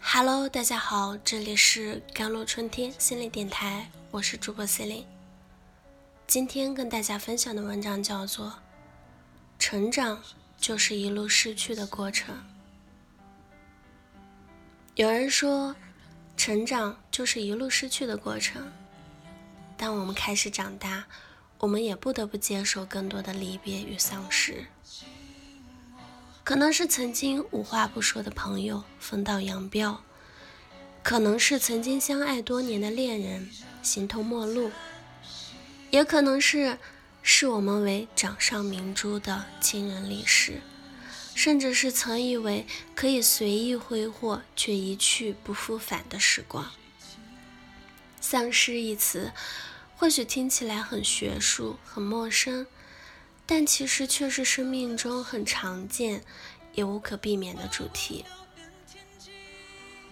Hello，大家好，这里是甘露春天心理电台，我是主播 Celine。今天跟大家分享的文章叫做《成长就是一路失去的过程》。有人说，成长就是一路失去的过程。当我们开始长大，我们也不得不接受更多的离别与丧失。可能是曾经无话不说的朋友分道扬镳，可能是曾经相爱多年的恋人形同陌路，也可能是视我们为掌上明珠的亲人离世，甚至是曾以为可以随意挥霍却一去不复返的时光。丧失一词，或许听起来很学术、很陌生。但其实却是生命中很常见，也无可避免的主题。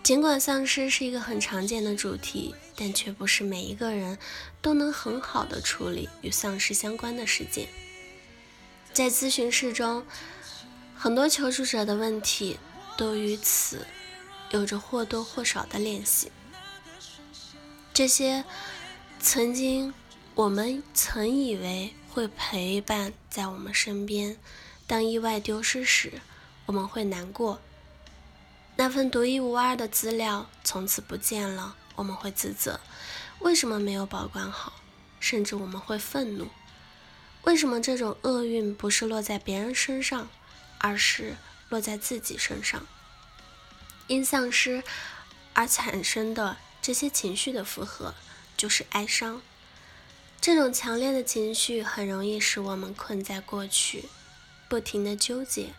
尽管丧失是一个很常见的主题，但却不是每一个人都能很好的处理与丧失相关的事件。在咨询室中，很多求助者的问题都与此有着或多或少的联系。这些曾经我们曾以为。会陪伴在我们身边。当意外丢失时，我们会难过；那份独一无二的资料从此不见了，我们会自责，为什么没有保管好？甚至我们会愤怒，为什么这种厄运不是落在别人身上，而是落在自己身上？因丧失而产生的这些情绪的负荷，就是哀伤。这种强烈的情绪很容易使我们困在过去，不停的纠结，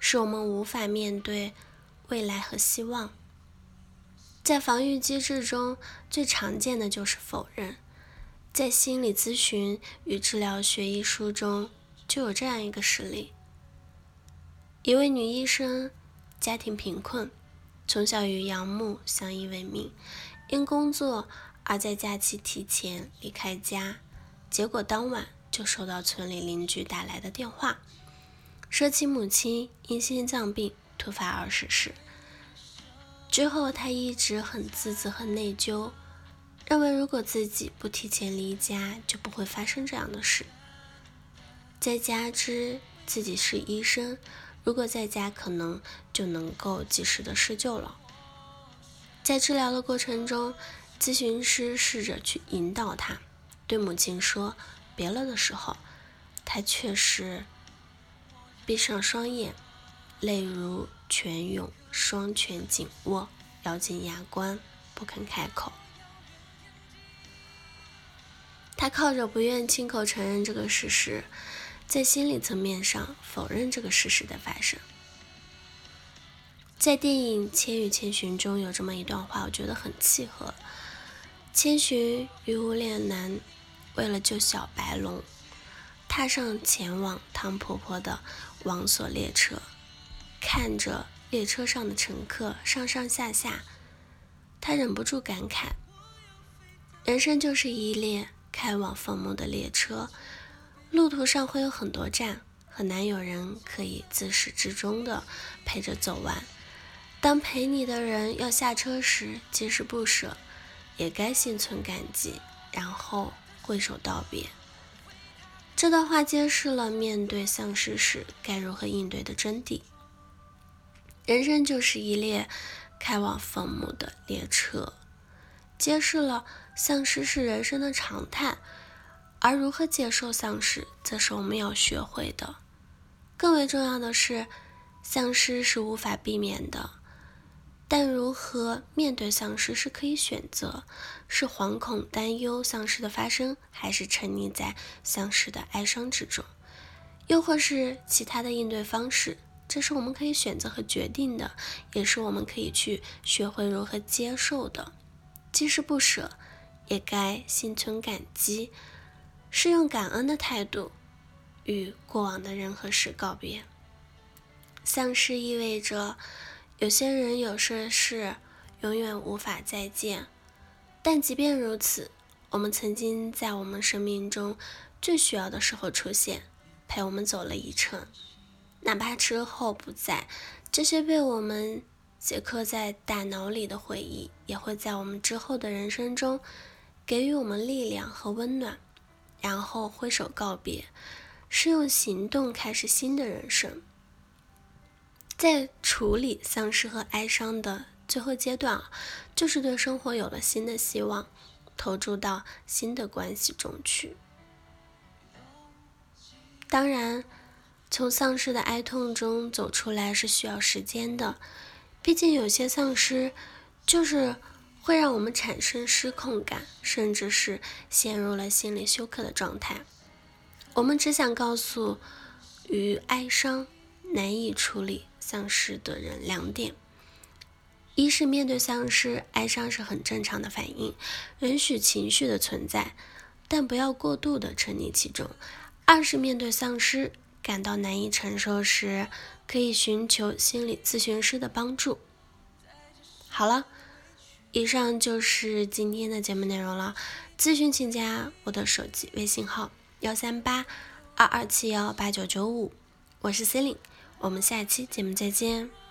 使我们无法面对未来和希望。在防御机制中最常见的就是否认。在《心理咨询与治疗学》一书中就有这样一个实例：一位女医生，家庭贫困，从小与养母相依为命，因工作。而在假期提前离开家，结果当晚就收到村里邻居打来的电话，说其母亲因心脏病突发而逝世。之后他一直很自责和内疚，认为如果自己不提前离家，就不会发生这样的事。再加之自己是医生，如果在家可能就能够及时的施救了。在治疗的过程中。咨询师试着去引导他，对母亲说别了的时候，他确实闭上双眼，泪如泉涌，双拳紧握，咬紧牙关，不肯开口。他靠着不愿亲口承认这个事实，在心理层面上否认这个事实的发生。在电影《千与千寻》中有这么一段话，我觉得很契合。千寻与无脸男为了救小白龙，踏上前往汤婆婆的王所列车，看着列车上的乘客上上下下，他忍不住感慨：人生就是一列开往坟墓的列车，路途上会有很多站，很难有人可以自始至终的陪着走完。当陪你的人要下车时，即是不舍。也该心存感激，然后挥手道别。这段话揭示了面对丧尸时该如何应对的真谛。人生就是一列开往坟墓的列车，揭示了丧尸是人生的常态，而如何接受丧尸，则是我们要学会的。更为重要的是，丧尸是无法避免的。但如何面对丧失是可以选择，是惶恐担忧丧失的发生，还是沉溺在丧失的哀伤之中，又或是其他的应对方式，这是我们可以选择和决定的，也是我们可以去学会如何接受的。即使不舍，也该心存感激，是用感恩的态度与过往的人和事告别。丧失意味着。有些人、有些事永远无法再见，但即便如此，我们曾经在我们生命中最需要的时候出现，陪我们走了一程。哪怕之后不在，这些被我们写刻在大脑里的回忆，也会在我们之后的人生中给予我们力量和温暖，然后挥手告别，是用行动开始新的人生。在处理丧失和哀伤的最后阶段，就是对生活有了新的希望，投注到新的关系中去。当然，从丧失的哀痛中走出来是需要时间的，毕竟有些丧失就是会让我们产生失控感，甚至是陷入了心理休克的状态。我们只想告诉与哀伤难以处理。丧失的人两点：一是面对丧失，哀伤是很正常的反应，允许情绪的存在，但不要过度的沉溺其中；二是面对丧失感到难以承受时，可以寻求心理咨询师的帮助。好了，以上就是今天的节目内容了。咨询请加我的手机微信号：幺三八二二七幺八九九五，我是 c e l i n e 我们下期节目再见。